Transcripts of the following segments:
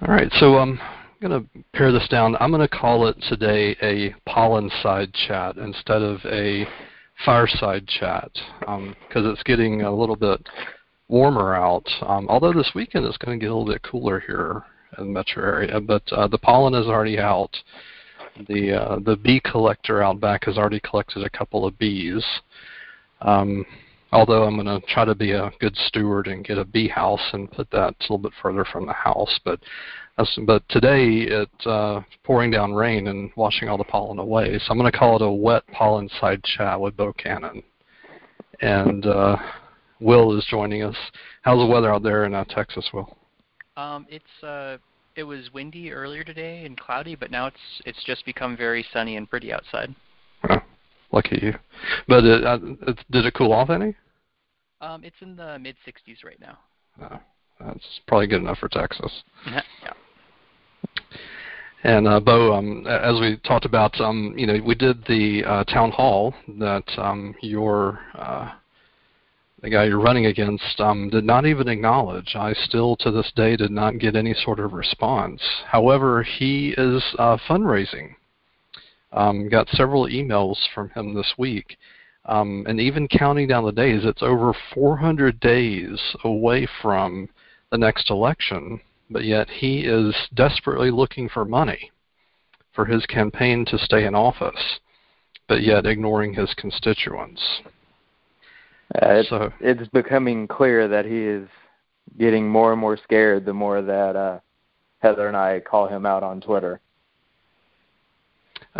All right, so I'm going to pare this down. I'm going to call it today a pollen side chat instead of a fireside chat because um, it's getting a little bit warmer out. Um, although this weekend it's going to get a little bit cooler here in the metro area, but uh, the pollen is already out. The uh, the bee collector out back has already collected a couple of bees. Um, although I'm going to try to be a good steward and get a bee house and put that a little bit further from the house. But but today it's uh, pouring down rain and washing all the pollen away. So I'm going to call it a wet pollen side chat with Beau Cannon. And uh, Will is joining us. How's the weather out there in uh, Texas, Will? Um, it's uh, it was windy earlier today and cloudy, but now it's it's just become very sunny and pretty outside. Lucky you. But it, uh, it, did it cool off any? Um, it's in the mid 60s right now. Oh, that's probably good enough for Texas. yeah. And uh, Beau, um, as we talked about, um, you know, we did the uh, town hall that um, your uh, the guy you're running against um, did not even acknowledge. I still, to this day, did not get any sort of response. However, he is uh, fundraising. Um, got several emails from him this week, um, and even counting down the days, it's over 400 days away from the next election but yet he is desperately looking for money for his campaign to stay in office, but yet ignoring his constituents. Uh, it's, so, it's becoming clear that he is getting more and more scared the more that uh, Heather and I call him out on Twitter.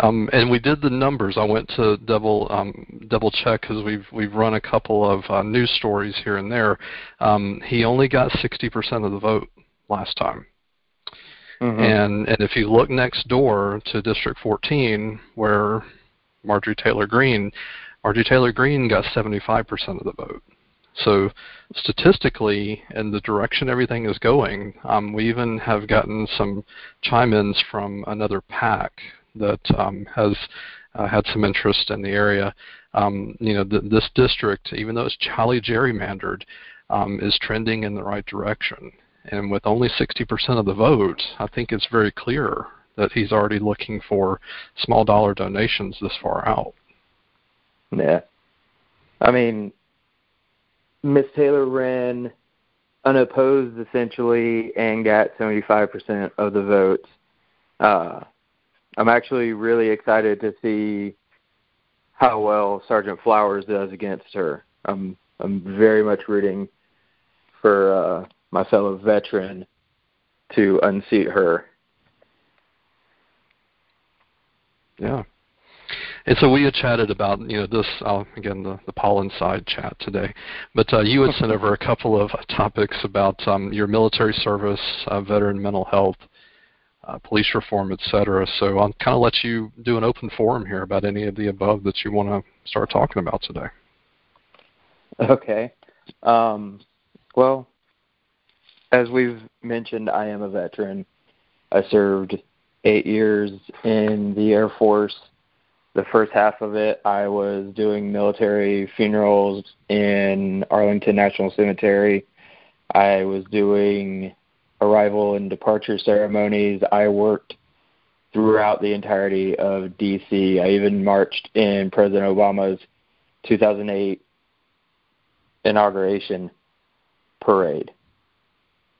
Um, and we did the numbers. I went to double um, double check because we've we've run a couple of uh, news stories here and there. Um, he only got 60% of the vote last time. Mm-hmm. And and if you look next door to District 14, where Marjorie Taylor Greene, Marjorie Taylor Greene got 75% of the vote. So statistically, in the direction everything is going, um, we even have gotten some chime-ins from another PAC that um, has uh, had some interest in the area. Um, you know, th- this district, even though it's highly gerrymandered, um, is trending in the right direction. And with only 60% of the vote, I think it's very clear that he's already looking for small dollar donations this far out. Yeah. I mean, Miss Taylor ran unopposed essentially and got 75% of the votes. Uh, I'm actually really excited to see how well Sergeant Flowers does against her. I'm I'm very much rooting for uh, my fellow veteran to unseat her. Yeah. And so we had chatted about you know this uh, again the, the pollen side chat today, but uh, you had sent over a couple of topics about um, your military service, uh, veteran mental health, police reform, etc. So I'll kind of let you do an open forum here about any of the above that you want to start talking about today. Okay. Um, well, as we've mentioned, I am a veteran. I served eight years in the Air Force. The first half of it, I was doing military funerals in Arlington National Cemetery. I was doing arrival and departure ceremonies. I worked throughout the entirety of DC. I even marched in President Obama's 2008 inauguration parade.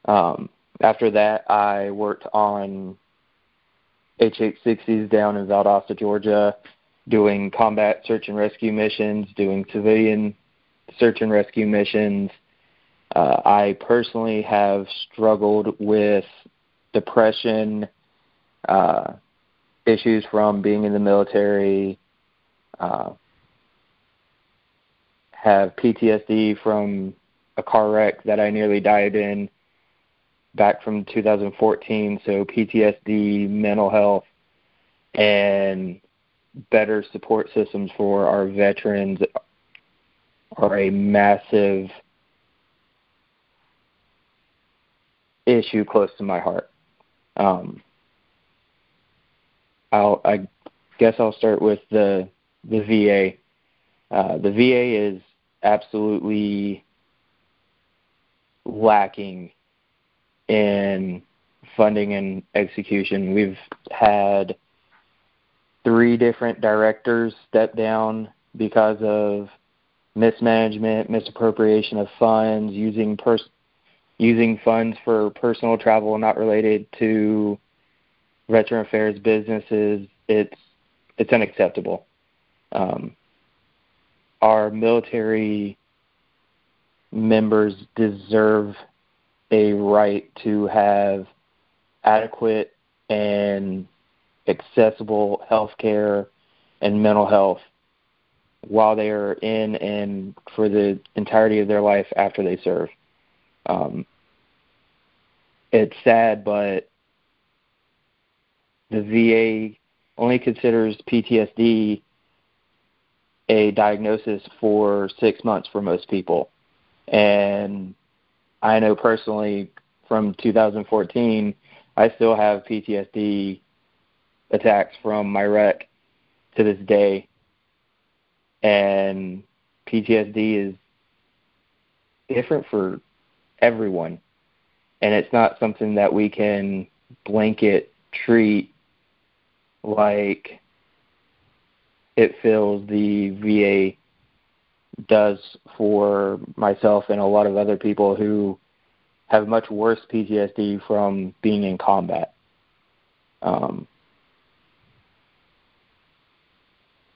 Um, after that, I worked on HH-60s down in Valdosta, Georgia, doing combat search and rescue missions, doing civilian search and rescue missions. Uh, I personally have struggled with depression, uh, issues from being in the military, uh, have PTSD from a car wreck that I nearly died in back from 2014. So PTSD, mental health, and better support systems for our veterans are a massive issue close to my heart. Um, I'll, I guess I'll start with the the VA. Uh, the VA is absolutely lacking in funding and execution. We've had three different directors step down because of mismanagement, misappropriation of funds, using pers- using funds for personal travel not related to veteran affairs businesses. It's it's unacceptable. Um, our military members deserve a right to have adequate and accessible health care and mental health while they are in and for the entirety of their life after they serve. Um, it's sad, but the VA only considers PTSD a diagnosis for six months for most people. And I know personally from 2014, I still have PTSD attacks from my wreck to this day. And PTSD is different for everyone. And it's not something that we can blanket treat like it feels the VA does for myself and a lot of other people who have much worse PTSD from being in combat. Um,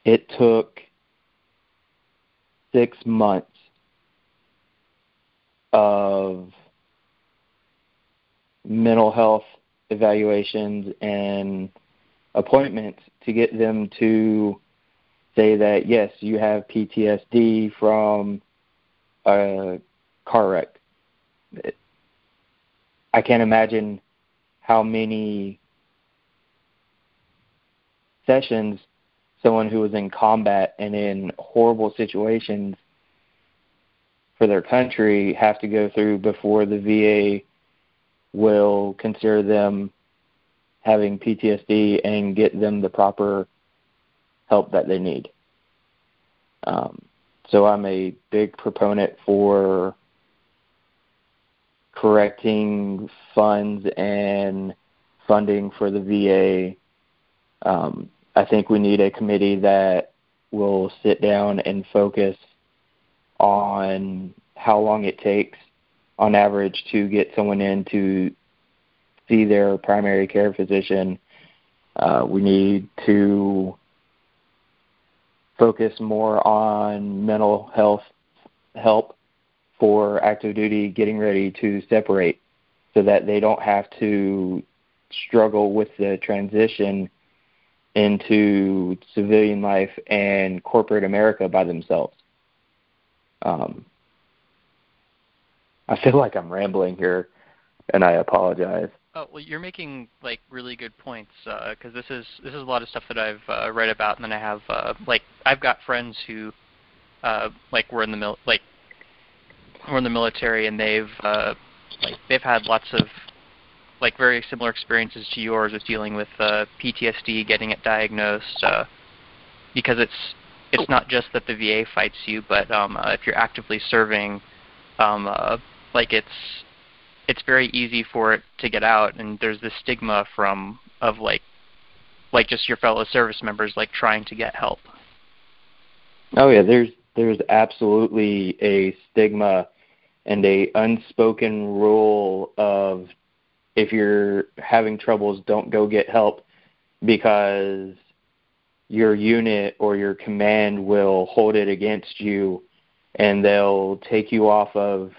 it took six months of mental health evaluations and appointments to get them to say that yes, you have PTSD from a car wreck. I can't imagine how many sessions someone who was in combat and in horrible situations for their country have to go through before the VA will consider them having PTSD and get them the proper help that they need. Um, so I'm a big proponent for correcting funds and funding for the VA. Um, I think we need a committee that will sit down and focus on how long it takes on average to get someone in to see their primary care physician. Uh, we need to focus more on mental health help for active duty getting ready to separate so that they don't have to struggle with the transition into civilian life and corporate America by themselves. Um, I feel like I'm rambling here, and I apologize. Oh well, you're making like really good points because uh, this is this is a lot of stuff that I've uh, read about, and then I have uh, like I've got friends who uh, like were in the mil- like were in the military, and they've uh, like they've had lots of like very similar experiences to yours with dealing with uh, PTSD, getting it diagnosed, uh, because it's it's not just that the VA fights you, but um, uh, if you're actively serving, um, uh, like it's it's very easy for it to get out, and there's this stigma from of like like just your fellow service members like trying to get help. Oh yeah, there's there's absolutely a stigma and a unspoken rule of if you're having troubles, don't go get help because your unit or your command will hold it against you and they'll take you off of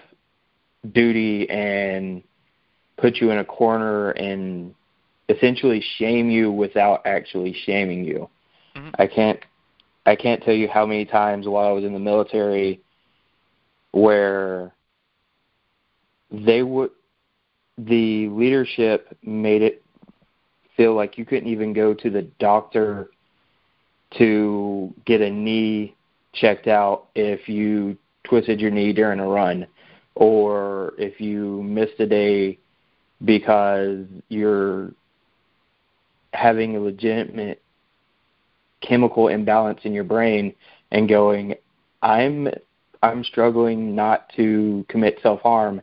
duty and put you in a corner and essentially shame you without actually shaming you. Mm-hmm. I can't I can't tell you how many times while I was in the military where they would the leadership made it feel like you couldn't even go to the doctor to get a knee checked out if you twisted your knee during a run or if you missed a day because you're having a legitimate chemical imbalance in your brain and going i'm i'm struggling not to commit self harm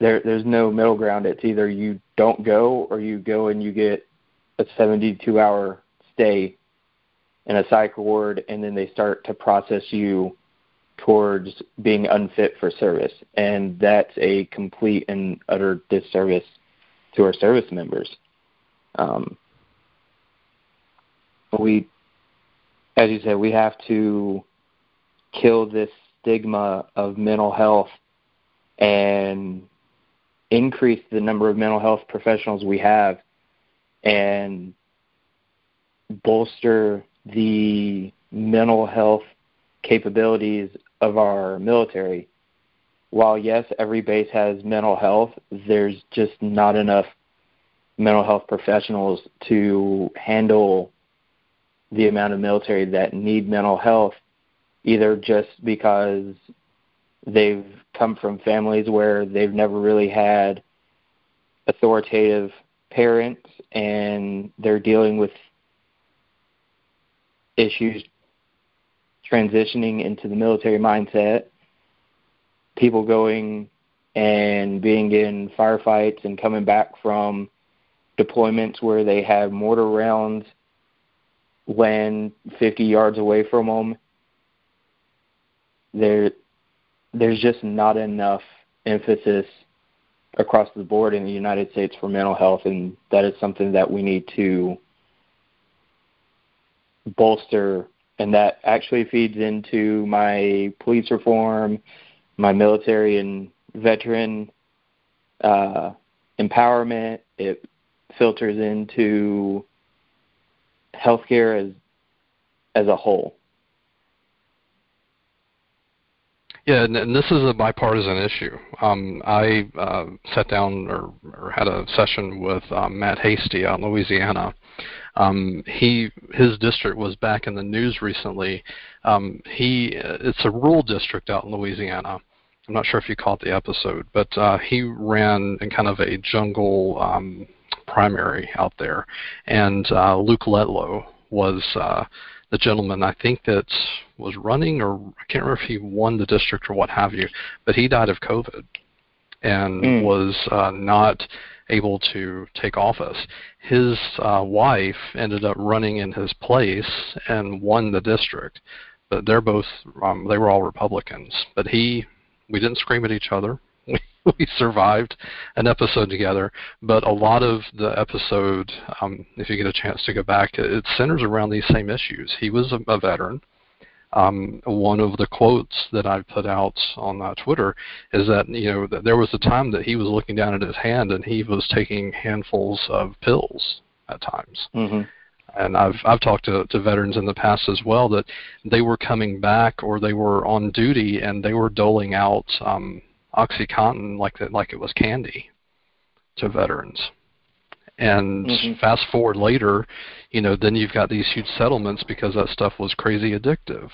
there there's no middle ground. It's either you don't go or you go and you get a 72 hour stay in a psych ward, and then they start to process you towards being unfit for service, and that's a complete and utter disservice to our service members. Um, we, as you said, we have to kill this stigma of mental health and increase the number of mental health professionals we have and bolster the mental health capabilities of our military. While yes, every base has mental health, there's just not enough mental health professionals to handle the amount of military that need mental health, either just because they've come from families where they've never really had authoritative parents and they're dealing with issues transitioning into the military mindset, people going and being in firefights and coming back from deployments where they have mortar rounds land 50 yards away from them. There, there's just not enough emphasis across the board in the United States for mental health, and that is something that we need to bolster. And that actually feeds into my police reform, my military and veteran uh, empowerment. It filters into healthcare as as a whole. Yeah, and, this is a bipartisan issue. Um, I uh, sat down or, or, had a session with um, Matt Hasty out in Louisiana. Um, he his district was back in the news recently. Um, he it's a rural district out in Louisiana. I'm not sure if you caught the episode, but uh, he ran in kind of a jungle um, primary out there, and uh, Luke Letlow was uh, the gentleman I think that was running, or I can't remember if he won the district or what have you, but he died of COVID and mm. was uh, not able to take office. His uh, wife ended up running in his place and won the district, but they're both um, they were all Republicans. But he, we didn't scream at each other. we survived an episode together, but a lot of the episode, um, if you get a chance to go back, it centers around these same issues. He was a, a veteran. Um, one of the quotes that I put out on uh, Twitter is that you know that there was a time that he was looking down at his hand and he was taking handfuls of pills at times. Mm-hmm and I've I've talked to, to veterans in the past as well that they were coming back or they were on duty and they were doling out um, OxyContin like that, like it was candy to veterans. And mm-hmm. fast forward later, you know, then you've got these huge settlements because that stuff was crazy addictive.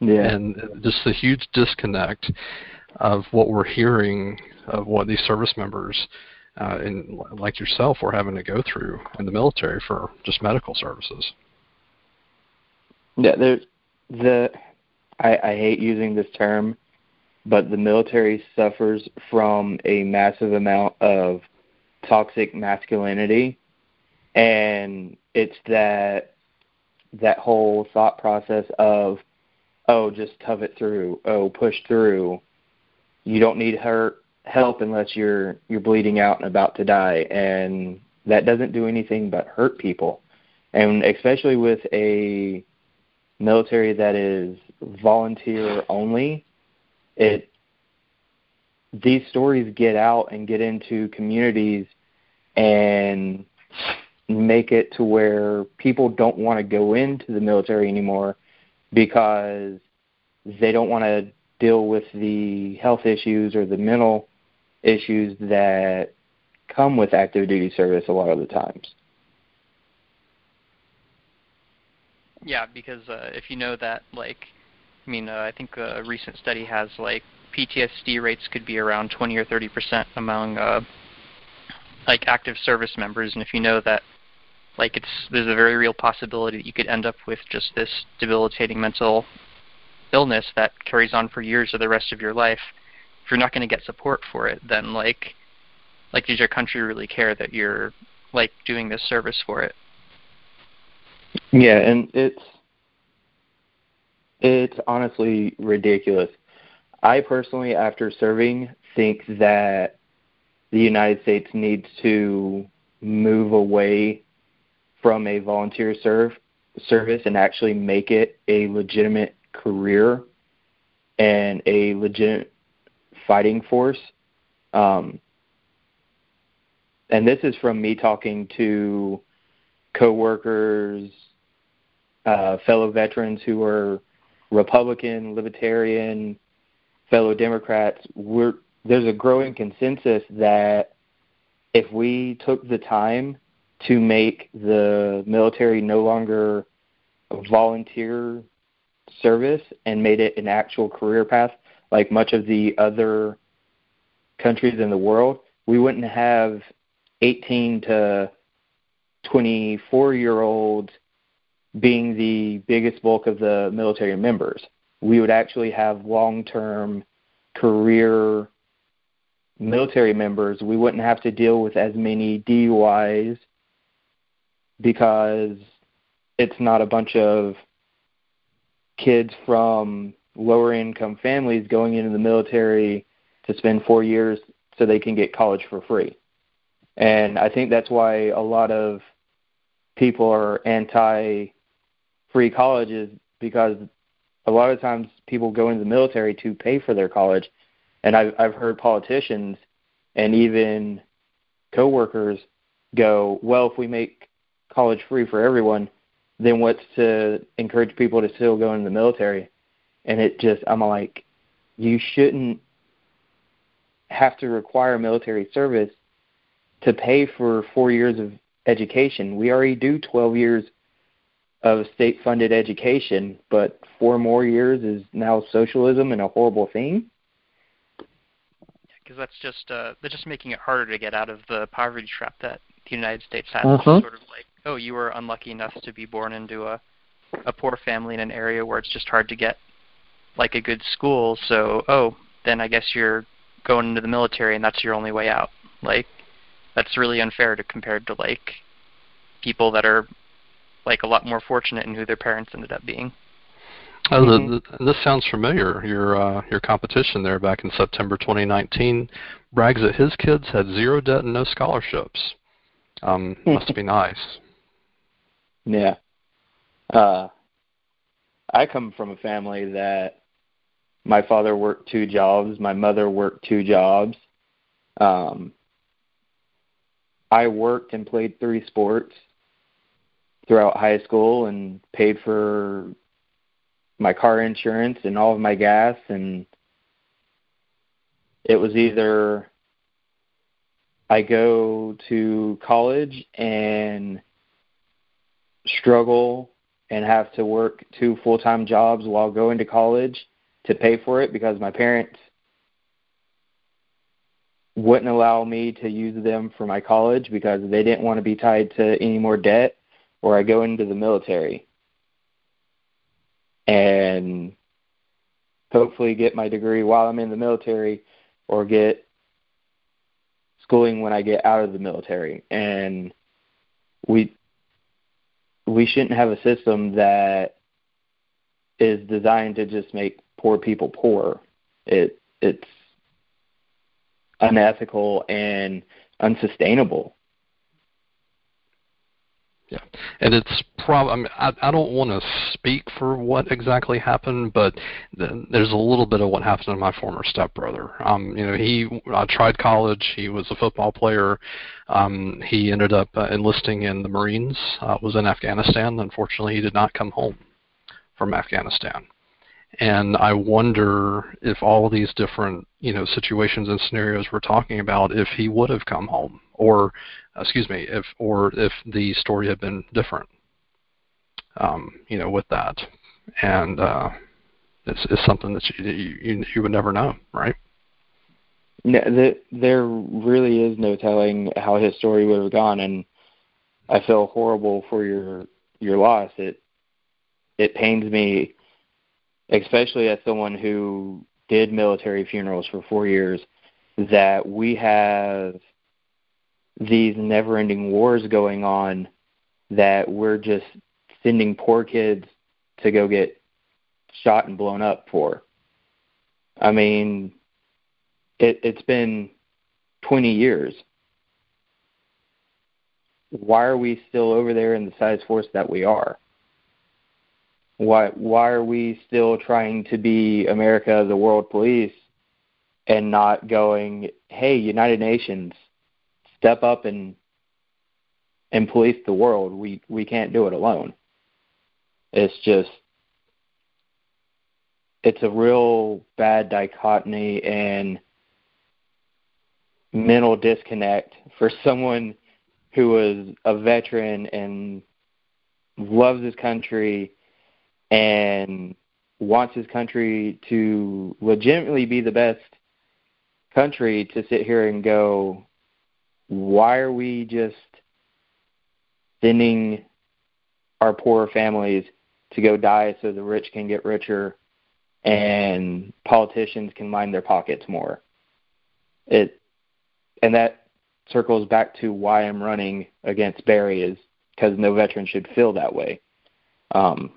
Yeah. And just the huge disconnect of what we're hearing of what these service members uh, and like yourself were having to go through in the military for just medical services. Yeah, there's the I, I hate using this term, but the military suffers from a massive amount of toxic masculinity. And it's that that whole thought process of oh just tough it through. Oh push through. You don't need her help unless you're you're bleeding out and about to die. And that doesn't do anything but hurt people. And especially with a military that is volunteer only it these stories get out and get into communities and make it to where people don't want to go into the military anymore because they don't want to deal with the health issues or the mental issues that come with active duty service a lot of the times. Yeah, because uh, if you know that, like, I mean, uh, I think a recent study has like PTSD rates could be around 20 or 30 percent among uh, like active service members, and if you know that like it's there's a very real possibility that you could end up with just this debilitating mental illness that carries on for years or the rest of your life. if you're not going to get support for it, then like like does your country really care that you're like doing this service for it? Yeah, and it's it's honestly ridiculous. I personally, after serving, think that the United States needs to move away from a volunteer serve service and actually make it a legitimate career and a legit fighting force. Um, and this is from me talking to coworkers, uh, fellow veterans who are Republican, Libertarian, fellow Democrats. We're, there's a growing consensus that if we took the time to make the military no longer a volunteer service and made it an actual career path, like much of the other countries in the world, we wouldn't have 18 to 24 year olds being the biggest bulk of the military members. We would actually have long term career military members. We wouldn't have to deal with as many DUIs because it's not a bunch of kids from lower income families going into the military to spend four years so they can get college for free. And I think that's why a lot of people are anti free colleges because a lot of times people go into the military to pay for their college. And I've, I've heard politicians and even coworkers go, well, if we make college free for everyone, then what's to encourage people to still go into the military? And it just, I'm like, you shouldn't have to require military service to pay for four years of education. We already do 12 years of state funded education, but four more years is now socialism and a horrible thing. Because that's just uh, they're just making it harder to get out of the poverty trap that the United States has. Uh-huh. Sort of like, oh, you were unlucky enough to be born into a a poor family in an area where it's just hard to get like a good school. So, oh, then I guess you're going into the military and that's your only way out. Like that's really unfair to compared to like people that are like a lot more fortunate in who their parents ended up being. Oh, mm-hmm. the, the, this sounds familiar. Your uh, your competition there back in September 2019 brags that his kids had zero debt and no scholarships. Um, must be nice. Yeah. Uh, I come from a family that my father worked two jobs, my mother worked two jobs. Um, I worked and played three sports throughout high school and paid for my car insurance and all of my gas and it was either I go to college and struggle and have to work two full-time jobs while going to college to pay for it because my parents wouldn't allow me to use them for my college because they didn't want to be tied to any more debt or I go into the military and hopefully get my degree while I'm in the military or get schooling when I get out of the military and we we shouldn't have a system that is designed to just make poor people poor. It it's unethical and unsustainable. Yeah, and it's prob. I, mean, I, I don't want to speak for what exactly happened, but the, there's a little bit of what happened to my former stepbrother. Um, you know, he I tried college. He was a football player. Um, he ended up uh, enlisting in the Marines. Uh, was in Afghanistan. Unfortunately, he did not come home from Afghanistan. And I wonder if all these different, you know, situations and scenarios we're talking about, if he would have come home, or, excuse me, if or if the story had been different, um, you know, with that, and uh, it's, it's something that you, you you would never know, right? No, the, there really is no telling how his story would have gone, and I feel horrible for your your loss. It it pains me especially as someone who did military funerals for four years that we have these never ending wars going on that we're just sending poor kids to go get shot and blown up for. I mean, it, it's been 20 years. Why are we still over there in the size force that we are? Why why are we still trying to be America the world police and not going, hey, United Nations, step up and and police the world. We we can't do it alone. It's just it's a real bad dichotomy and mental disconnect for someone who was a veteran and loves his country and wants his country to legitimately be the best country to sit here and go, why are we just sending our poor families to go die so the rich can get richer and politicians can line their pockets more? It and that circles back to why I'm running against Barry is because no veteran should feel that way. Um,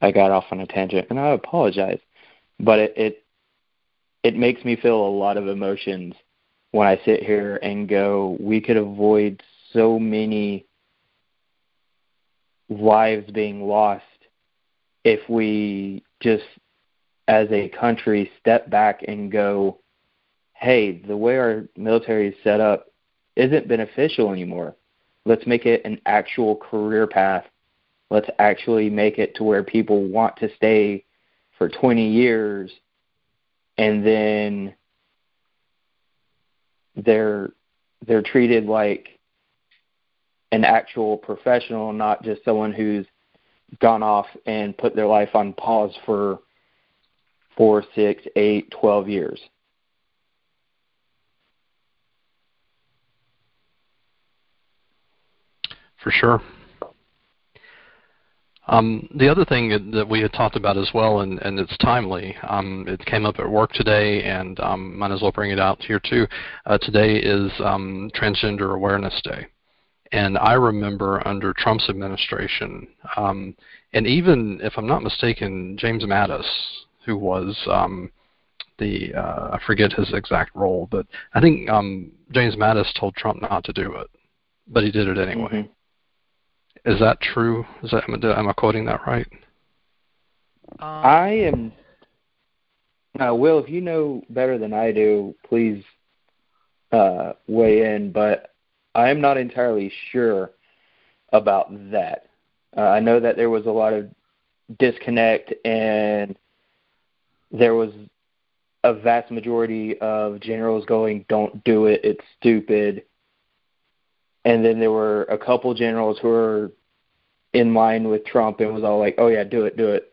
I got off on a tangent, and I apologize, but it, it it makes me feel a lot of emotions when I sit here and go, we could avoid so many lives being lost if we just as a country step back and go, hey, the way our military is set up isn't beneficial anymore. Let's make it an actual career path. Let's actually make it to where people want to stay for 20 years and then they're they're treated like an actual professional, not just someone who's gone off and put their life on pause for four, six, eight, twelve years. For sure. Um, the other thing that we had talked about as well, and, and it's timely, um, it came up at work today, and um, might as well bring it out here too. Uh, today is um, Transgender Awareness Day. And I remember under Trump's administration, um, and even if I'm not mistaken, James Mattis, who was um, the, uh, I forget his exact role, but I think James Mattis told Trump not to do it, but he did it anyway. Mm-hmm. Is that true? Is that am I quoting that right? Um, I am. Uh, Will, if you know better than I do, please uh, weigh in. But I am not entirely sure about that. Uh, I know that there was a lot of disconnect, and there was a vast majority of generals going, "Don't do it. It's stupid." And then there were a couple generals who were in line with Trump and was all like, "Oh yeah, do it, do it."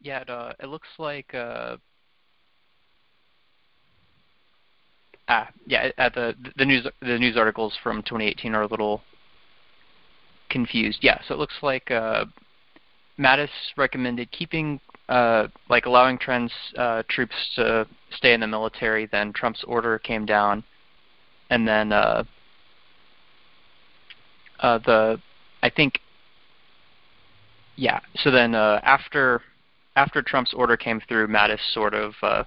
Yeah, it, uh, it looks like uh, ah yeah, at the the news the news articles from 2018 are a little confused. Yeah, so it looks like uh, Mattis recommended keeping uh, like allowing trans uh, troops to stay in the military. Then Trump's order came down, and then uh, uh, the I think yeah. So then uh, after after Trump's order came through, Mattis sort of uh,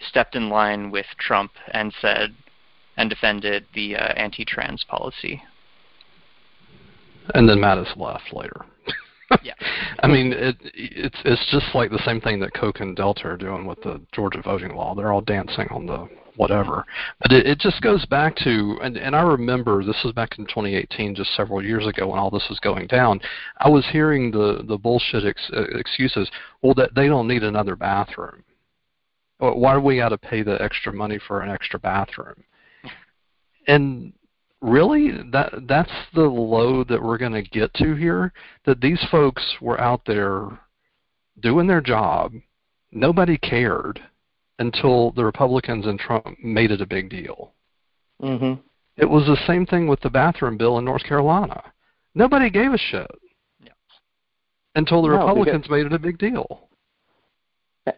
stepped in line with Trump and said and defended the uh, anti-trans policy. And then Mattis left later yeah. I mean, it, it's it's just like the same thing that Coke and Delta are doing with the Georgia voting law. They're all dancing on the whatever. But it, it just goes back to, and, and I remember this was back in 2018, just several years ago when all this was going down. I was hearing the the bullshit ex, excuses. Well, that they don't need another bathroom. Why do we got to pay the extra money for an extra bathroom? And really? That that's the low that we're going to get to here? That these folks were out there doing their job nobody cared until the republicans and trump made it a big deal. Mhm it was the same thing with the bathroom bill in north carolina. Nobody gave a shit until the No, Republicans made it a big deal.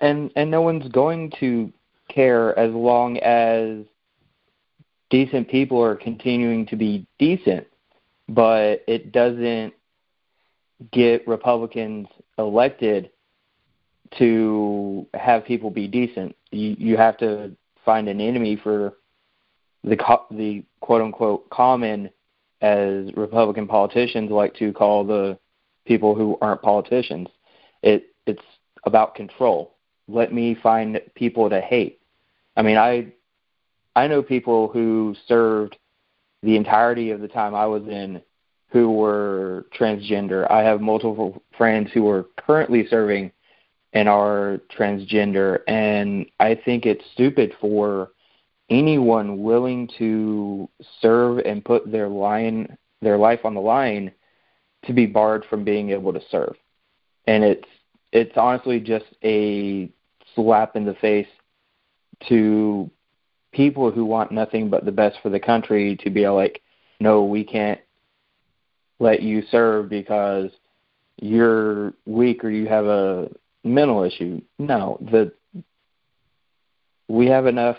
and and no one's going to care as long as decent people are continuing to be decent but it doesn't get republicans elected to have people be decent. You you have to find an enemy for the co- the quote unquote common as republican politicians like to call the people who aren't politicians. It it's about control. Let me find people to hate. I mean, I I know people who served the entirety of the time I was in who were transgender. I have multiple friends who are currently serving and are transgender and I think it's stupid for anyone willing to serve and put their line their life on the line to be barred from being able to serve. And it's it's honestly just a slap in the face to people who want nothing but the best for the country to be like, no, we can't let you serve because you're weak or you have a mental issue. No, the we have enough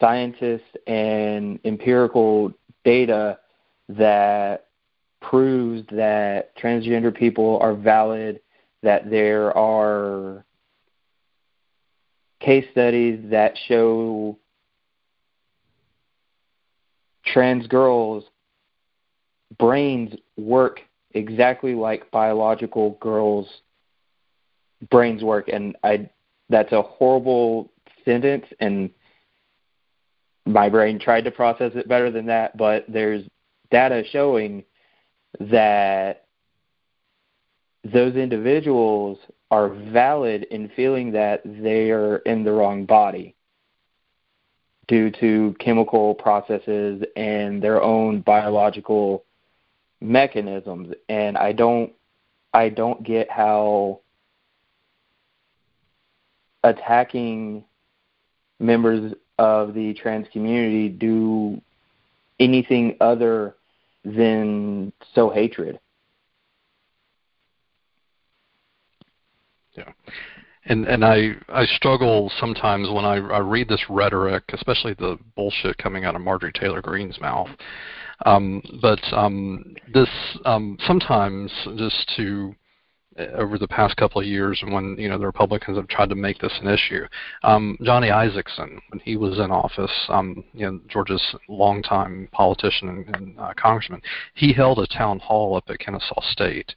scientists and empirical data that proves that transgender people are valid, that there are case studies that show trans girls' brains work exactly like biological girls' brains work, and I that's a horrible sentence, and my brain tried to process it better than that, but there's data showing that those individuals are valid in feeling that they are in the wrong body due to chemical processes and their own biological mechanisms and I don't I don't get how attacking members of the trans community do anything other than sow hatred. Yeah. And and I I struggle sometimes when I I read this rhetoric, especially the bullshit coming out of Marjorie Taylor Greene's mouth. Um, but um, this um, sometimes just to uh, over the past couple of years when you know the Republicans have tried to make this an issue. Um, Johnny Isakson, when he was in office, um, you know Georgia's longtime politician and, and uh, congressman, he held a town hall up at Kennesaw State,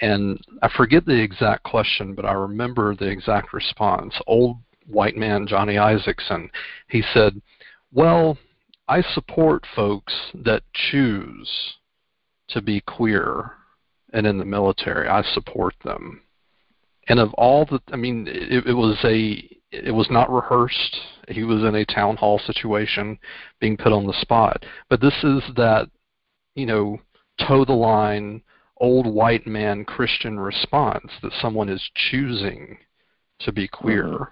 and I forget the exact question, but I remember the exact response. Old white man Johnny Isakson, he said, "Well, I support folks that choose to be queer and in the military. I support them." And of all the, I mean, it, it was a, it was not rehearsed. He was in a town hall situation, being put on the spot. But this is that, you know, toe the line old white man Christian response that someone is choosing to be queer. Mm-hmm.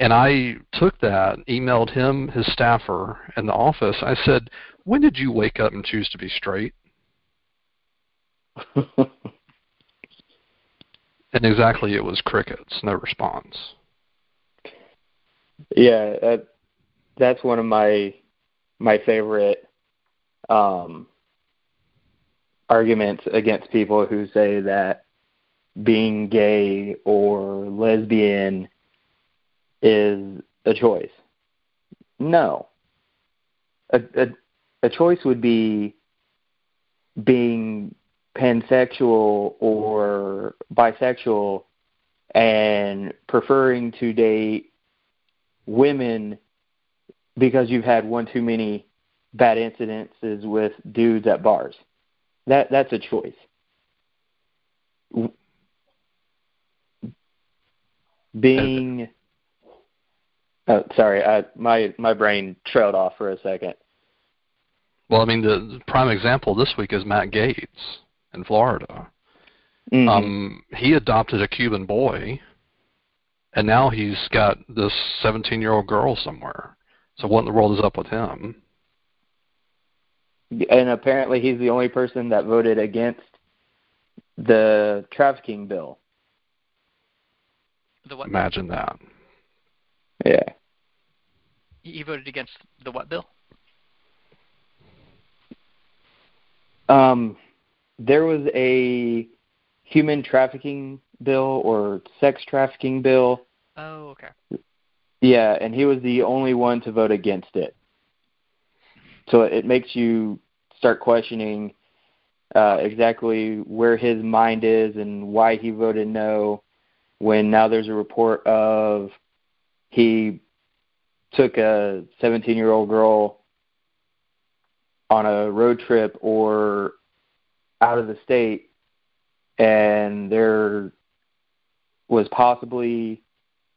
And I took that, emailed him, his staffer in the office. I said, When did you wake up and choose to be straight? and exactly it was crickets, no response. Yeah, that, that's one of my my favorite um, arguments against people who say that being gay or lesbian is a choice. No. A, a, a choice would be being pansexual or bisexual and preferring to date women because you've had one too many bad incidences with dudes at bars. That that's a choice. Being oh, sorry, I, my my brain trailed off for a second. Well, I mean, the, the prime example this week is Matt Gaetz in Florida. Mm-hmm. Um, he adopted a Cuban boy, and now he's got this 17-year-old girl somewhere. So what in the world is up with him? And apparently he's the only person that voted against the trafficking bill. The what? Imagine that. Yeah. He voted against the what bill? Um, there was a human trafficking bill or sex trafficking bill. Oh, okay. Yeah, and he was the only one to vote against it. So it makes you start questioning uh, exactly where his mind is and why he voted no. When now there's a report of he took a 17 year old girl on a road trip or out of the state and there was possibly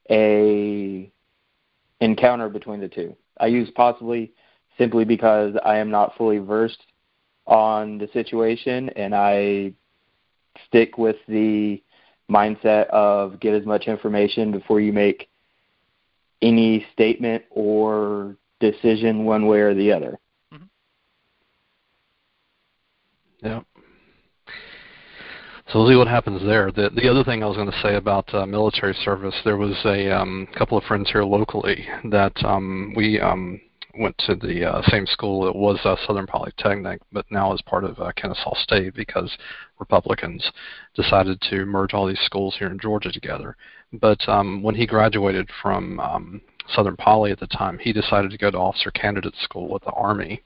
a encounter between the two. I use possibly simply because I am not fully versed on the situation and I stick with the mindset of get as much information before you make any statement or decision one way or the other. Mm-hmm. Yeah. So we'll see what happens there. The the other thing I was going to say about uh, military service, there was a um, couple of friends here locally that um, we um, went to the uh, same school. It was uh, Southern Polytechnic, but now is part of uh, Kennesaw State because Republicans decided to merge all these schools here in Georgia together. But um, when he graduated from um, Southern Poly at the time, he decided to go to officer candidate school with the Army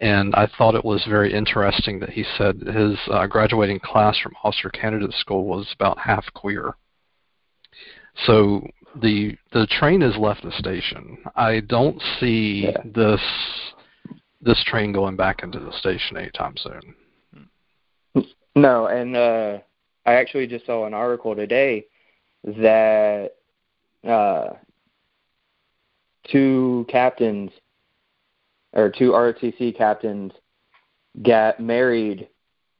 and I thought it was very interesting that he said his uh, graduating class from officer candidate school was about half queer. So the the train has left the station. I don't see Yeah. this this train going back into the station anytime soon. No, and uh, I actually just saw an article today that uh, two captains or two ROTC captains got married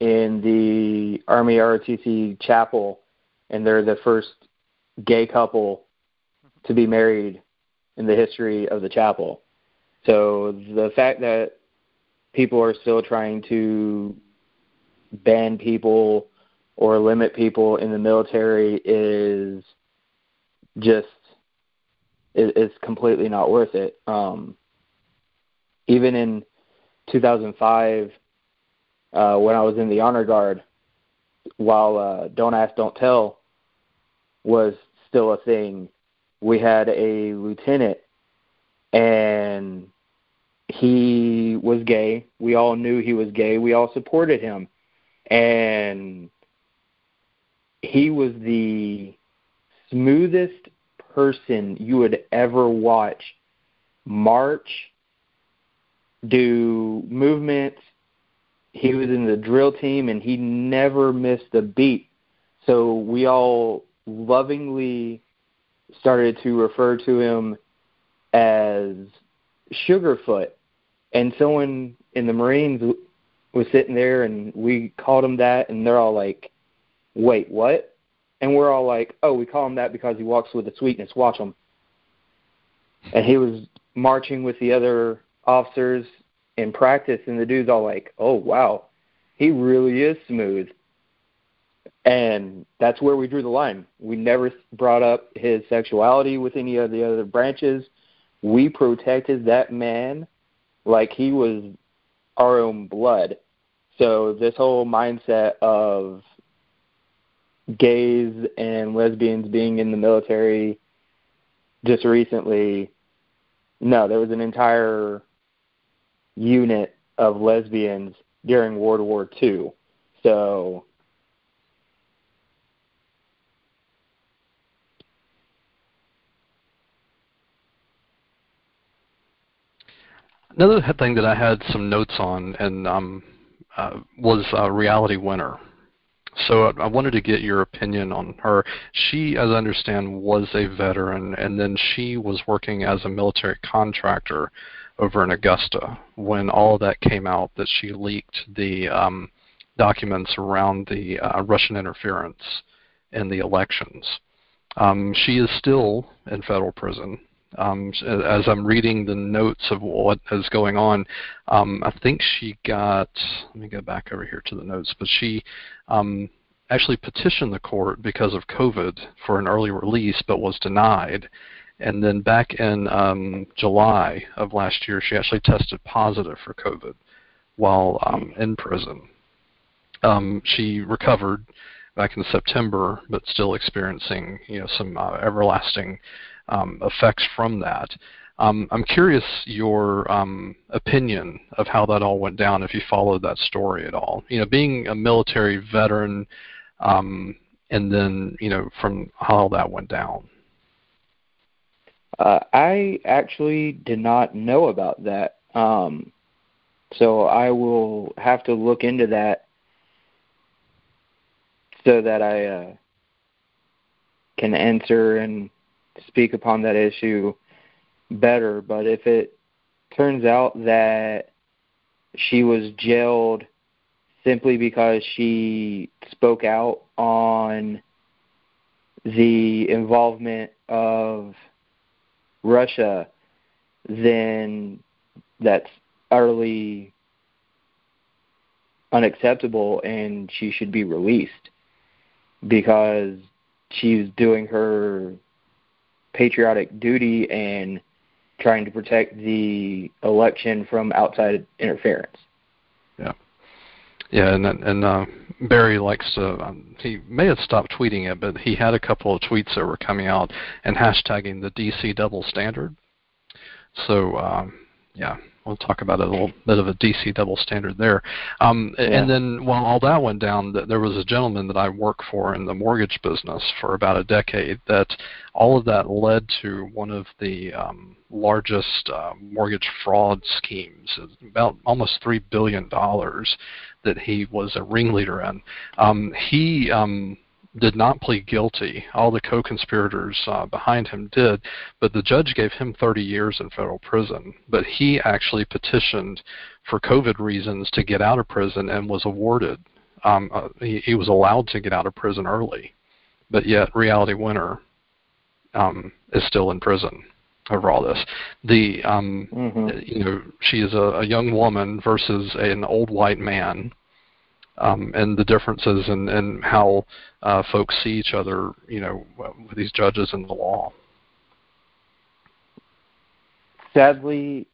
in the Army ROTC chapel, and they're the first gay couple to be married in the history of the chapel. So the fact that people are still trying to ban people or limit people in the military is just is, is completely not worth it. Um, even in 2005, uh, when I was in the honor guard, while uh, "Don't Ask, Don't Tell" was still a thing, we had a lieutenant, and he was gay. We all knew he was gay. We all supported him, and he was the smoothest person you would ever watch march do movements. He was in the drill team and he never missed a beat. So we all lovingly started to refer to him as Sugarfoot. And someone in the Marines was sitting there and we called him that and they're all like, wait, what? And we're all like, oh, we call him that because he walks with a sweetness. Watch him. And he was marching with the other officers in practice, and the dude's all like, "Oh wow, he really is smooth." And that's where we drew the line. We never brought up his sexuality with any of the other branches. We protected that man like he was our own blood. So this whole mindset of gays and lesbians being in the military just recently no, there was an entire unit of lesbians during World War II. So Another thing that I had some notes on and um, uh, was uh, Reality Winner. So I, I wanted to get your opinion on her. She, as I understand, was a veteran, and then she was working as a military contractor over in Augusta when all of that came out that she leaked the um, documents around the uh, Russian interference in the elections. Um, she is still in federal prison. Um, as I'm reading the notes of what is going on, um, I think she got. Let me go back over here to the notes, but she um, actually petitioned the court because of COVID for an early release, but was denied. And then back in um, July of last year, she actually tested positive for COVID while um, in prison. Um, she recovered back in September, but still experiencing you know some uh, everlasting um, effects from that. Um, I'm curious your um, opinion of how that all went down, if you followed that story at all. You know, being a military veteran, um, and then you know from how that went down. Uh, I actually did not know about that, um, so I will have to look into that so that I uh, can answer and speak upon that issue better. But if it turns out that she was jailed simply because she spoke out on the involvement of Russia, then that's utterly unacceptable and she should be released because she's doing her patriotic duty and trying to protect the election from outside interference. Yeah, yeah, and and uh, Barry likes to. Um, he may have stopped tweeting it, but he had a couple of tweets that were coming out and hashtagging the DC double standard. So um, yeah, we'll talk about a little bit of a DC double standard there. Um, yeah. And then while all that went down, there was a gentleman that I worked for in the mortgage business for about a decade. That all of that led to one of the um, largest uh, mortgage fraud schemes, about almost three billion dollars that he was a ringleader in. Um, he um, did not plead guilty. All the co-conspirators uh, behind him did, but the judge gave him 30 years in federal prison. But he actually petitioned for COVID reasons to get out of prison and was awarded. Um, uh, he, he, was allowed to get out of prison early, but yet Reality Winner um, is still in prison over all this. The um, mm-hmm. you know she is a, a young woman versus an old white man um, and the differences in, in how uh, folks see each other, you know, with these judges and the law. Sadly,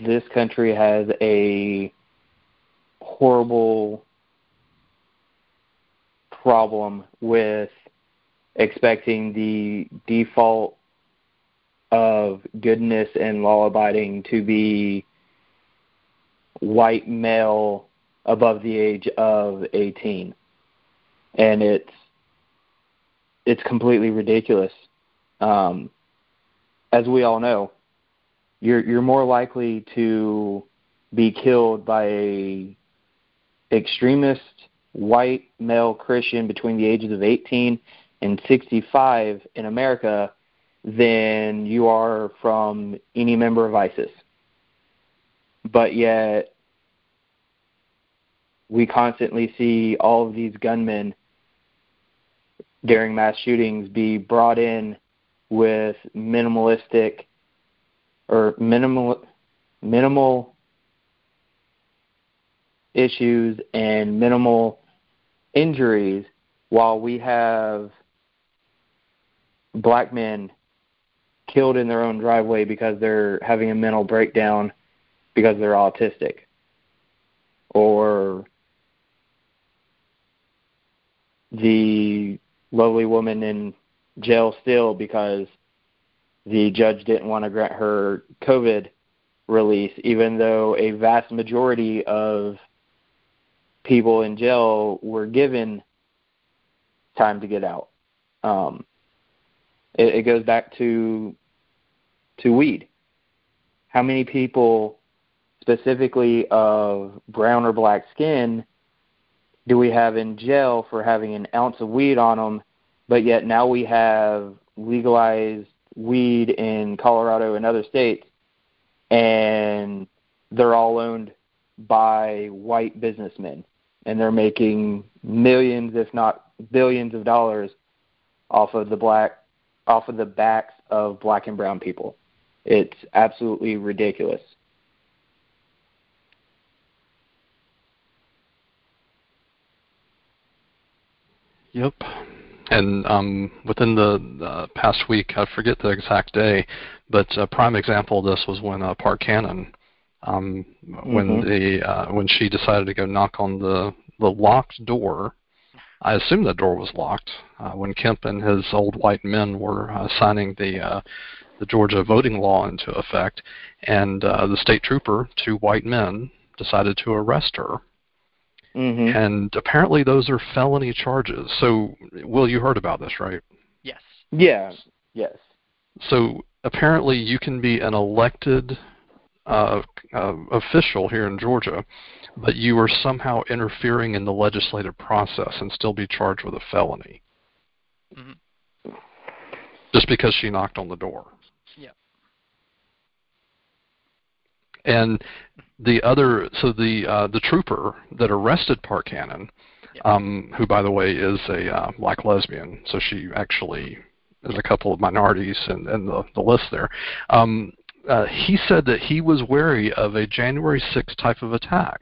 this country has a horrible problem with expecting the default of goodness and law abiding to be white male above the age of 18 and it's it's completely ridiculous um, as we all know you're you're more likely to be killed by a extremist white male Christian between the ages of 18 and 65 in America than you are from any member of ISIS. But yet we constantly see all of these gunmen during mass shootings be brought in with minimalistic or minimal minimal issues and minimal injuries while we have black men killed in their own driveway because they're having a mental breakdown because they're autistic or the lovely woman in jail still because the judge didn't want to grant her COVID release, even though a vast majority of people in jail were given time to get out. Um, it, it goes back to to weed. How many people, specifically of brown or black skin, do we have in jail for having an ounce of weed on them, but yet now we have legalized weed in Colorado and other states, and they're all owned by white businessmen, and they're making millions, if not billions, of dollars off of the black, off of the backs of black and brown people. It's absolutely ridiculous. Yep. And um, within the uh, past week, I forget the exact day, but a prime example of this was when uh, Park Cannon, um, mm-hmm. when the uh, when she decided to go knock on the the locked door. I assume the door was locked uh, when Kemp and his old white men were uh, signing the uh, the Georgia voting law into effect, and uh, the state trooper, two white men, decided to arrest her. Mm-hmm. And apparently, those are felony charges. So, Will, you heard about this, right? Yes. Yeah. Yes. So apparently, you can be an elected uh, uh, official here in Georgia, but you are somehow interfering in the legislative process and still be charged with a felony. Mm-hmm. Just because she knocked on the door. Yeah. And the other, so the uh, the trooper that arrested Park Cannon, yeah. um, who by the way is a uh, black lesbian, so she actually is a couple of minorities in, in the, the list there. Um, uh, he said that he was wary of a January 6th type of attack.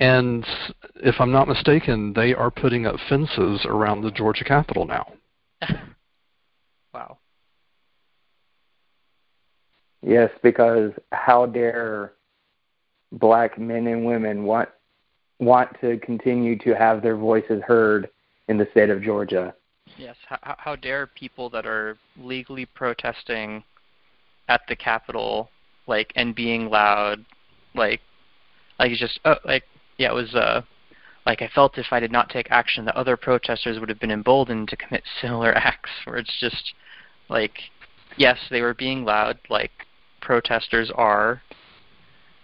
and if I'm not mistaken, they are putting up fences around the Georgia Capitol now. wow. Yes, because how dare black men and women want want to continue to have their voices heard in the state of Georgia? Yes. How, how dare people that are legally protesting at the Capitol, like, and being loud, like, like it's just, oh, like, yeah, it was, uh, like I felt if I did not take action, the other protesters would have been emboldened to commit similar acts. Where it's just, like, yes, they were being loud, like protesters are,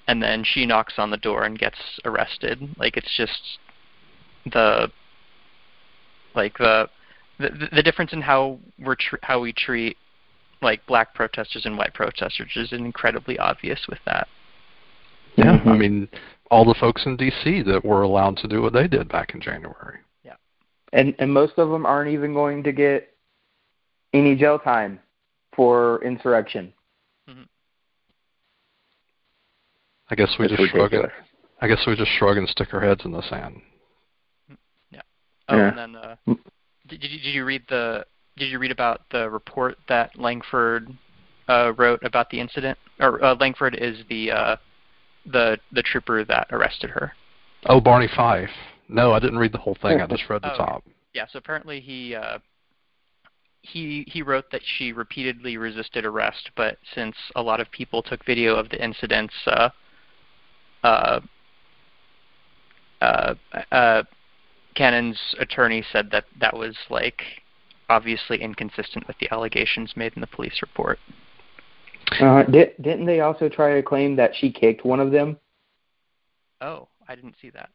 and then she knocks on the door and gets arrested. Like it's just the, like the the, the difference in how we're tr- how we treat like black protesters and white protesters is incredibly obvious with that. Yeah, mm-hmm. I mean, all the folks in D.C. that were allowed to do what they did back in January. Yeah, and and most of them aren't even going to get any jail time for insurrection. Mm-hmm. I guess we just shrug it. I guess we just shrug and stick our heads in the sand. Yeah. Oh, yeah. and then uh, did, did you read the did you read about the report that Langford uh, wrote about the incident? Or uh, Langford is the uh, the the trooper that arrested her. Oh, Barney Fife. No, I didn't read the whole thing. I just read the oh, top. Yeah. So apparently he uh, he he wrote that she repeatedly resisted arrest, but since a lot of people took video of the incidents, uh, Cannon's attorney said that that was like obviously inconsistent with the allegations made in the police report. Uh, did, didn't they also try to claim that she kicked one of them? Oh, I didn't see that.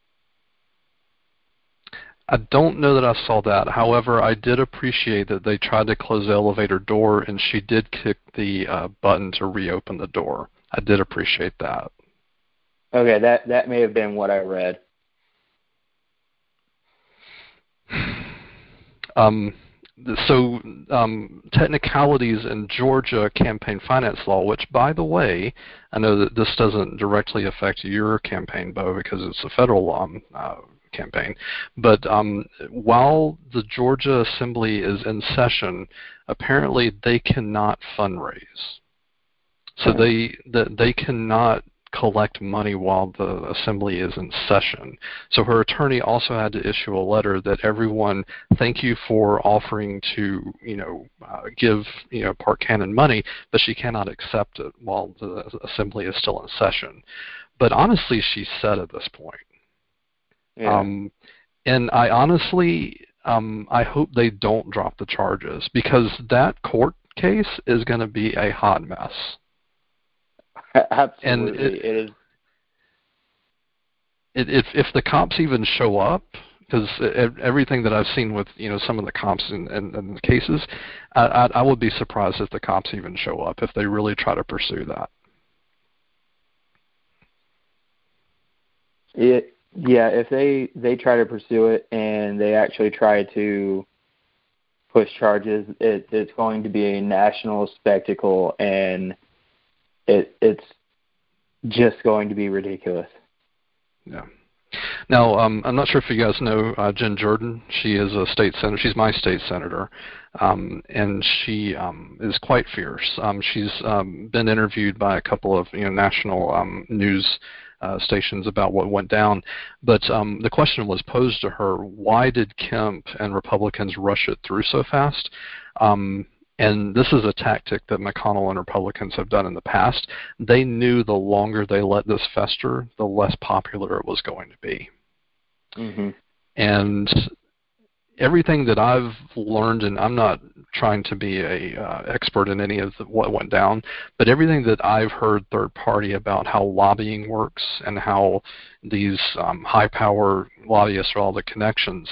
I don't know that I saw that. However, I did appreciate that they tried to close the elevator door and she did kick the uh, button to reopen the door. I did appreciate that. Okay, that that may have been what I read. Um, so um, technicalities in Georgia campaign finance law, which, by the way, I know that this doesn't directly affect your campaign, Beau, because it's a federal law uh, campaign. But um, while the Georgia Assembly is in session, apparently they cannot fundraise. So they they cannot collect money while the assembly is in session. So her attorney also had to issue a letter that everyone thank you for offering to you know uh, give you know Park Cannon money, but she cannot accept it while the assembly is still in session. But honestly, she's said at this point. Yeah. Um, and I honestly, um, I hope they don't drop the charges because that court case is going to be a hot mess. Absolutely, and it, it is. It, if if the cops even show up, because everything that I've seen with you know some of the cops in, in, in the cases, I, I, I would be surprised if the cops even show up if they really try to pursue that. It yeah, if they they try to pursue it and they actually try to push charges, it, it's going to be a national spectacle and it it's just going to be ridiculous. Yeah. Now, um, I'm not sure if you guys know uh, Jen Jordan. She is a state senator. She's my state senator, um, and she um, is quite fierce. Um, she's um, been interviewed by a couple of you know national um, news uh, stations about what went down. But um, the question was posed to her: Why did Kemp and Republicans rush it through so fast? Um, and this is a tactic that McConnell and Republicans have done in the past. They knew the longer they let this fester, the less popular it was going to be. Mm-hmm. And everything that I've learned, and I'm not trying to be a uh, expert in any of the, what went down, but everything that I've heard third party about how lobbying works and how these um, high power lobbyists are all the connections.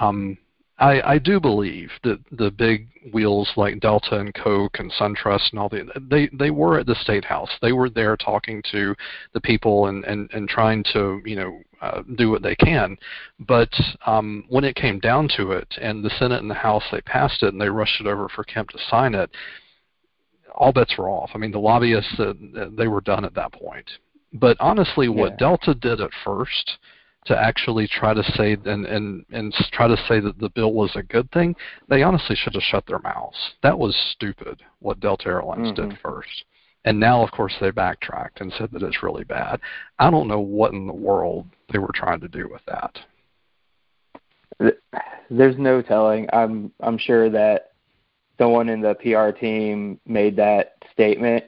Um, I, I do believe that the big wheels like Delta and Coke and SunTrust and all the they they were at the state house. They were there talking to the people and and and trying to you know uh, do what they can. But um, when it came down to it, and the Senate and the House they passed it and they rushed it over for Kemp to sign it, all bets were off. I mean, the lobbyists uh, they were done at that point. But honestly, what yeah. Delta did at first to actually try to say and, and and try to say that the bill was a good thing, they honestly should have shut their mouths. That was stupid what Delta Airlines mm-hmm. did first. And now, of course, they backtracked and said that it's really bad. I don't know what in the world they were trying to do with that. There's no telling. I'm I'm sure that someone in the PR team made that statement,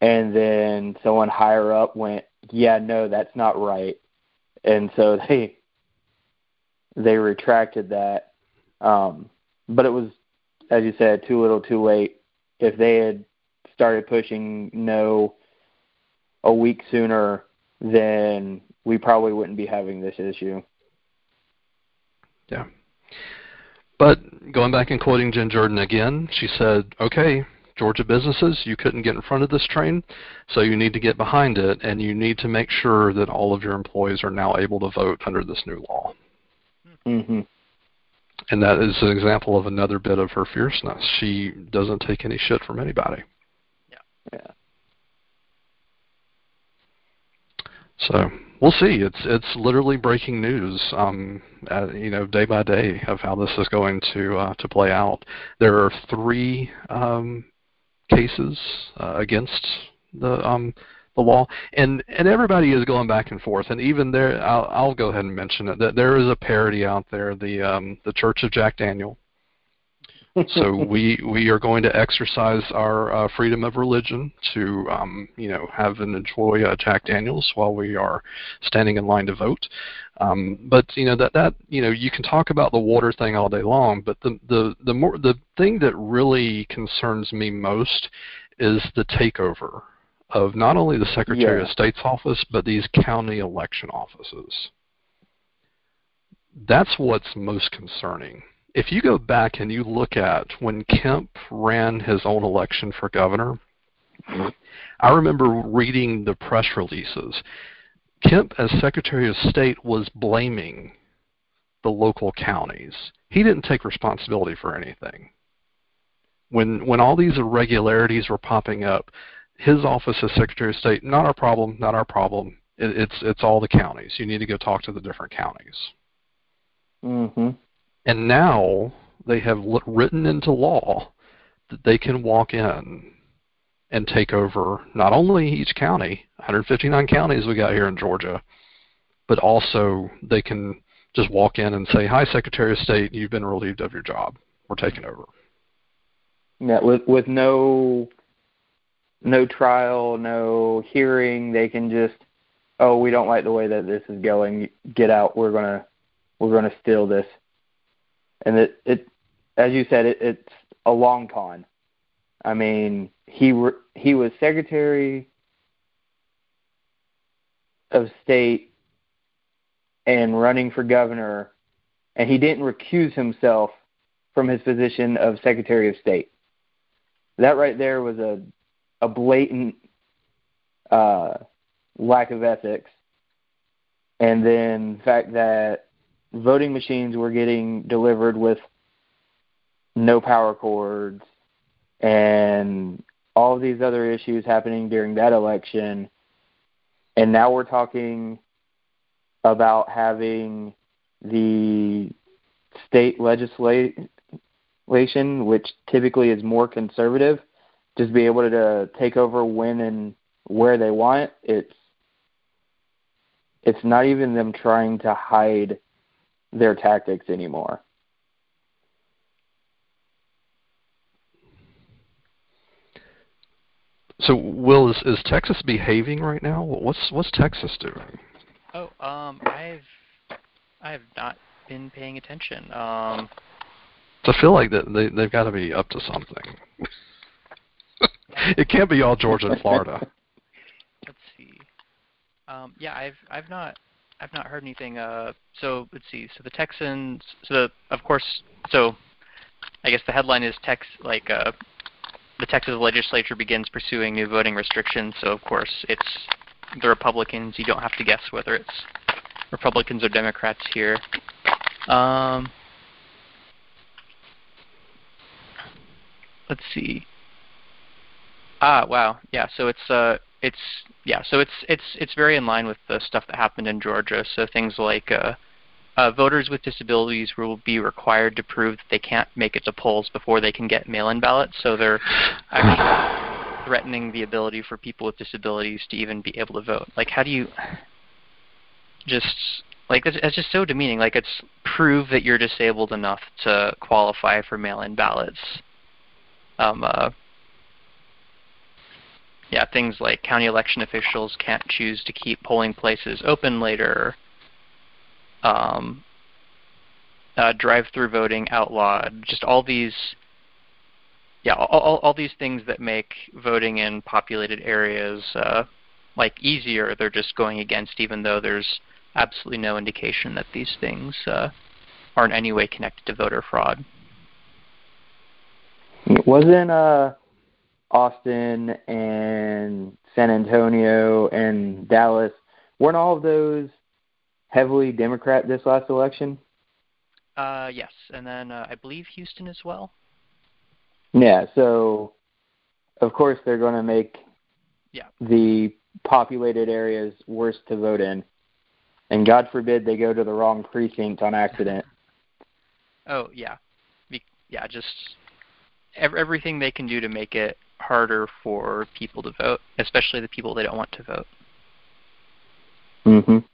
and then someone higher up went, "Yeah, no, that's not right," and so they they retracted that. Um, but it was, as you said, too little, too late. If they had started pushing no a week sooner, then we probably wouldn't be having this issue. Yeah. But going back and quoting Jen Jordan again, she said, okay, Georgia businesses, you couldn't get in front of this train, so you need to get behind it, and you need to make sure that all of your employees are now able to vote under this new law. Mm-hmm. And that is an example of another bit of her fierceness. She doesn't take any shit from anybody. Yeah. Yeah. So we'll see. It's it's literally breaking news, um, uh, you know, day by day of how this is going to uh, to play out. There are three um, cases uh, against the um, the law, and and everybody is going back and forth. And even there, I'll, I'll go ahead and mention it that there is a parody out there, the um, the Church of Jack Daniel, so we we are going to exercise our uh, freedom of religion to um, you know have and enjoy uh, Jack Daniels while we are standing in line to vote. Um, but you know that that you know you can talk about the water thing all day long, but the the the more the thing that really concerns me most is the takeover of not only the Secretary yeah. of State's office but these county election offices. That's what's most concerning if you go back and you look at when Kemp ran his own election for governor, I remember reading the press releases. Kemp, as Secretary of State, was blaming the local counties. He didn't take responsibility for anything. When when all these irregularities were popping up, his office as Secretary of State, not our problem, not our problem. It, it's it's all the counties. You need to go talk to the different counties. Mhm. And now they have written into law that they can walk in and take over not only each county, 159 counties we got here in Georgia, but also they can just walk in and say, "Hi, Secretary of State, you've been relieved of your job. We're taking over." Yeah, with with no no trial, no hearing, they can just, "Oh, we don't like the way that this is going. Get out. We're gonna we're gonna steal this." And it it as you said it, it's a long con. I mean, he re, he was Secretary of State and running for governor, and he didn't recuse himself from his position of Secretary of State. That right there was a a blatant uh, lack of ethics, and then the fact that voting machines were getting delivered with no power cords and all of these other issues happening during that election. And now we're talking about having the state legislation, which typically is more conservative, just be able to take over when and where they want. It's it's not even them trying to hide their tactics anymore. So, Will, is, is Texas behaving right now? What's what's Texas doing? Oh, um, I've I have not been paying attention. Um, so I feel like that they they've got to be up to something. it can't be all Georgia and Florida. Let's see. Um, yeah, I've I've not I've not heard anything. Uh, so let's see. So the Texans. So the, of course. So I guess the headline is Tex like uh, the Texas legislature begins pursuing new voting restrictions. So of course it's the Republicans. You don't have to guess whether it's Republicans or Democrats here. Um, let's see. Ah, wow. Yeah. So it's uh, it's yeah. So it's it's it's very in line with the stuff that happened in Georgia. So things like uh, uh, voters with disabilities will be required to prove that they can't make it to polls before they can get mail-in ballots. So they're actually threatening the ability for people with disabilities to even be able to vote. Like, how do you just like it's, it's just so demeaning. Like, it's prove that you're disabled enough to qualify for mail-in ballots. Um, uh, yeah, things like county election officials can't choose to keep polling places open later um, uh, drive-through voting outlawed, just all these, yeah, all, all, these things that make voting in populated areas uh, like easier. They're just going against, even though there's absolutely no indication that these things uh, are in any way connected to voter fraud. It wasn't uh, Austin and San Antonio and Dallas weren't all of those heavily Democrat this last election? Uh, yes, and then uh, I believe Houston as well. Yeah, so of course they're going to make yeah. the populated areas worse to vote in, and God forbid they go to the wrong precinct on accident. oh yeah, Be- yeah, just everything they can do to make it harder for people to vote, especially the people they don't want to vote. Mhm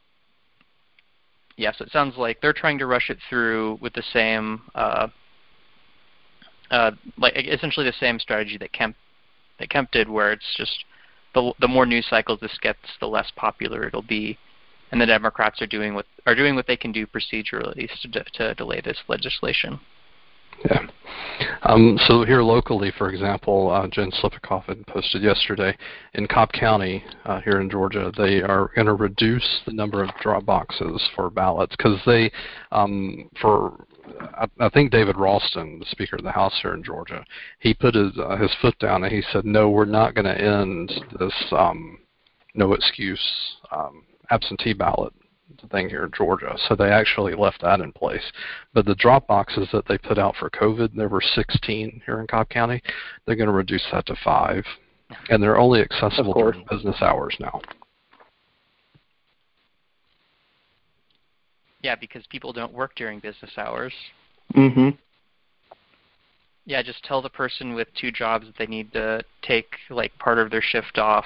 yeah, so it sounds like they're trying to rush it through with the same, uh, uh, like essentially the same strategy that Kemp that Kemp did, where it's just the the more news cycles this gets, the less popular it'll be, and the Democrats are doing what are doing what they can do procedurally to, to delay this legislation. Yeah. Um, so here locally, for example, uh, Jen Slipakoff had posted yesterday in Cobb County uh, here in Georgia, they are going to reduce the number of drop boxes for ballots because they, um, for I, I think David Ralston, the Speaker of the House here in Georgia, he put his uh, his foot down and he said, "No, we're not going to end this um, no excuse um, absentee ballot thing here in Georgia. So they actually left that in place. But the drop boxes that they put out for COVID, there were 16 here in Cobb County. They're going to reduce that to five, and they're only accessible during business hours now. Yeah, because people don't work during business hours. Mm-hmm. Yeah, just tell the person with two jobs that they need to take like part of their shift off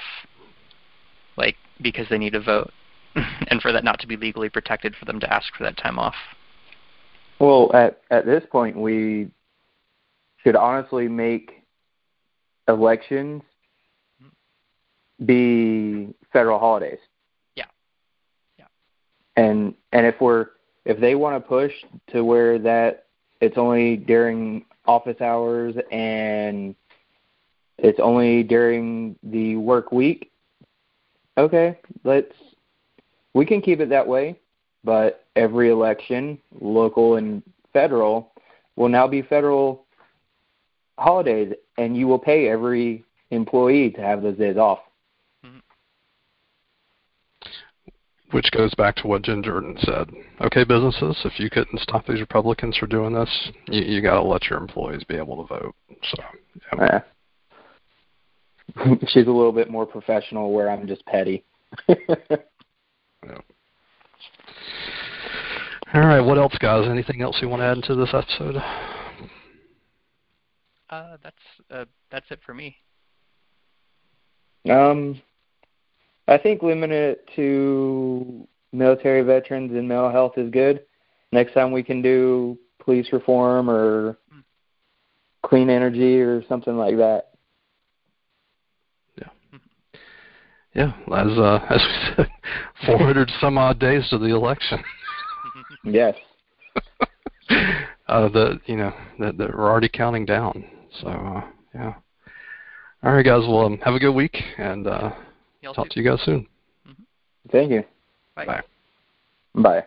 like because they need to vote. and for that not to be legally protected for them to ask for that time off. Well, at at this point, we should honestly make elections be federal holidays. Yeah. Yeah. And and if we're if they want to push to where that it's only during office hours and it's only during the work week, okay, let's we can keep it that way, but every election, local and federal, will now be federal holidays, and you will pay every employee to have those days off. Mm-hmm. Which goes back to what Jen Jordan said. Okay, businesses, if you couldn't stop these Republicans from doing this, you, you got to let your employees be able to vote. So, yeah. She's a little bit more professional, where I'm just petty. All right. What else, guys? Anything else you want to add into this episode? Uh, that's uh, that's it for me. Um, I think limiting it to military veterans and mental health is good. Next time we can do police reform or clean energy or something like that. Yeah, as uh, as we said, 400 some odd days to the election. Yes. uh, the you know that that we're already counting down. So uh, yeah. All right, guys. Well, um, have a good week, and uh, talk too. to you guys soon. Thank you. Bye. Bye. Bye.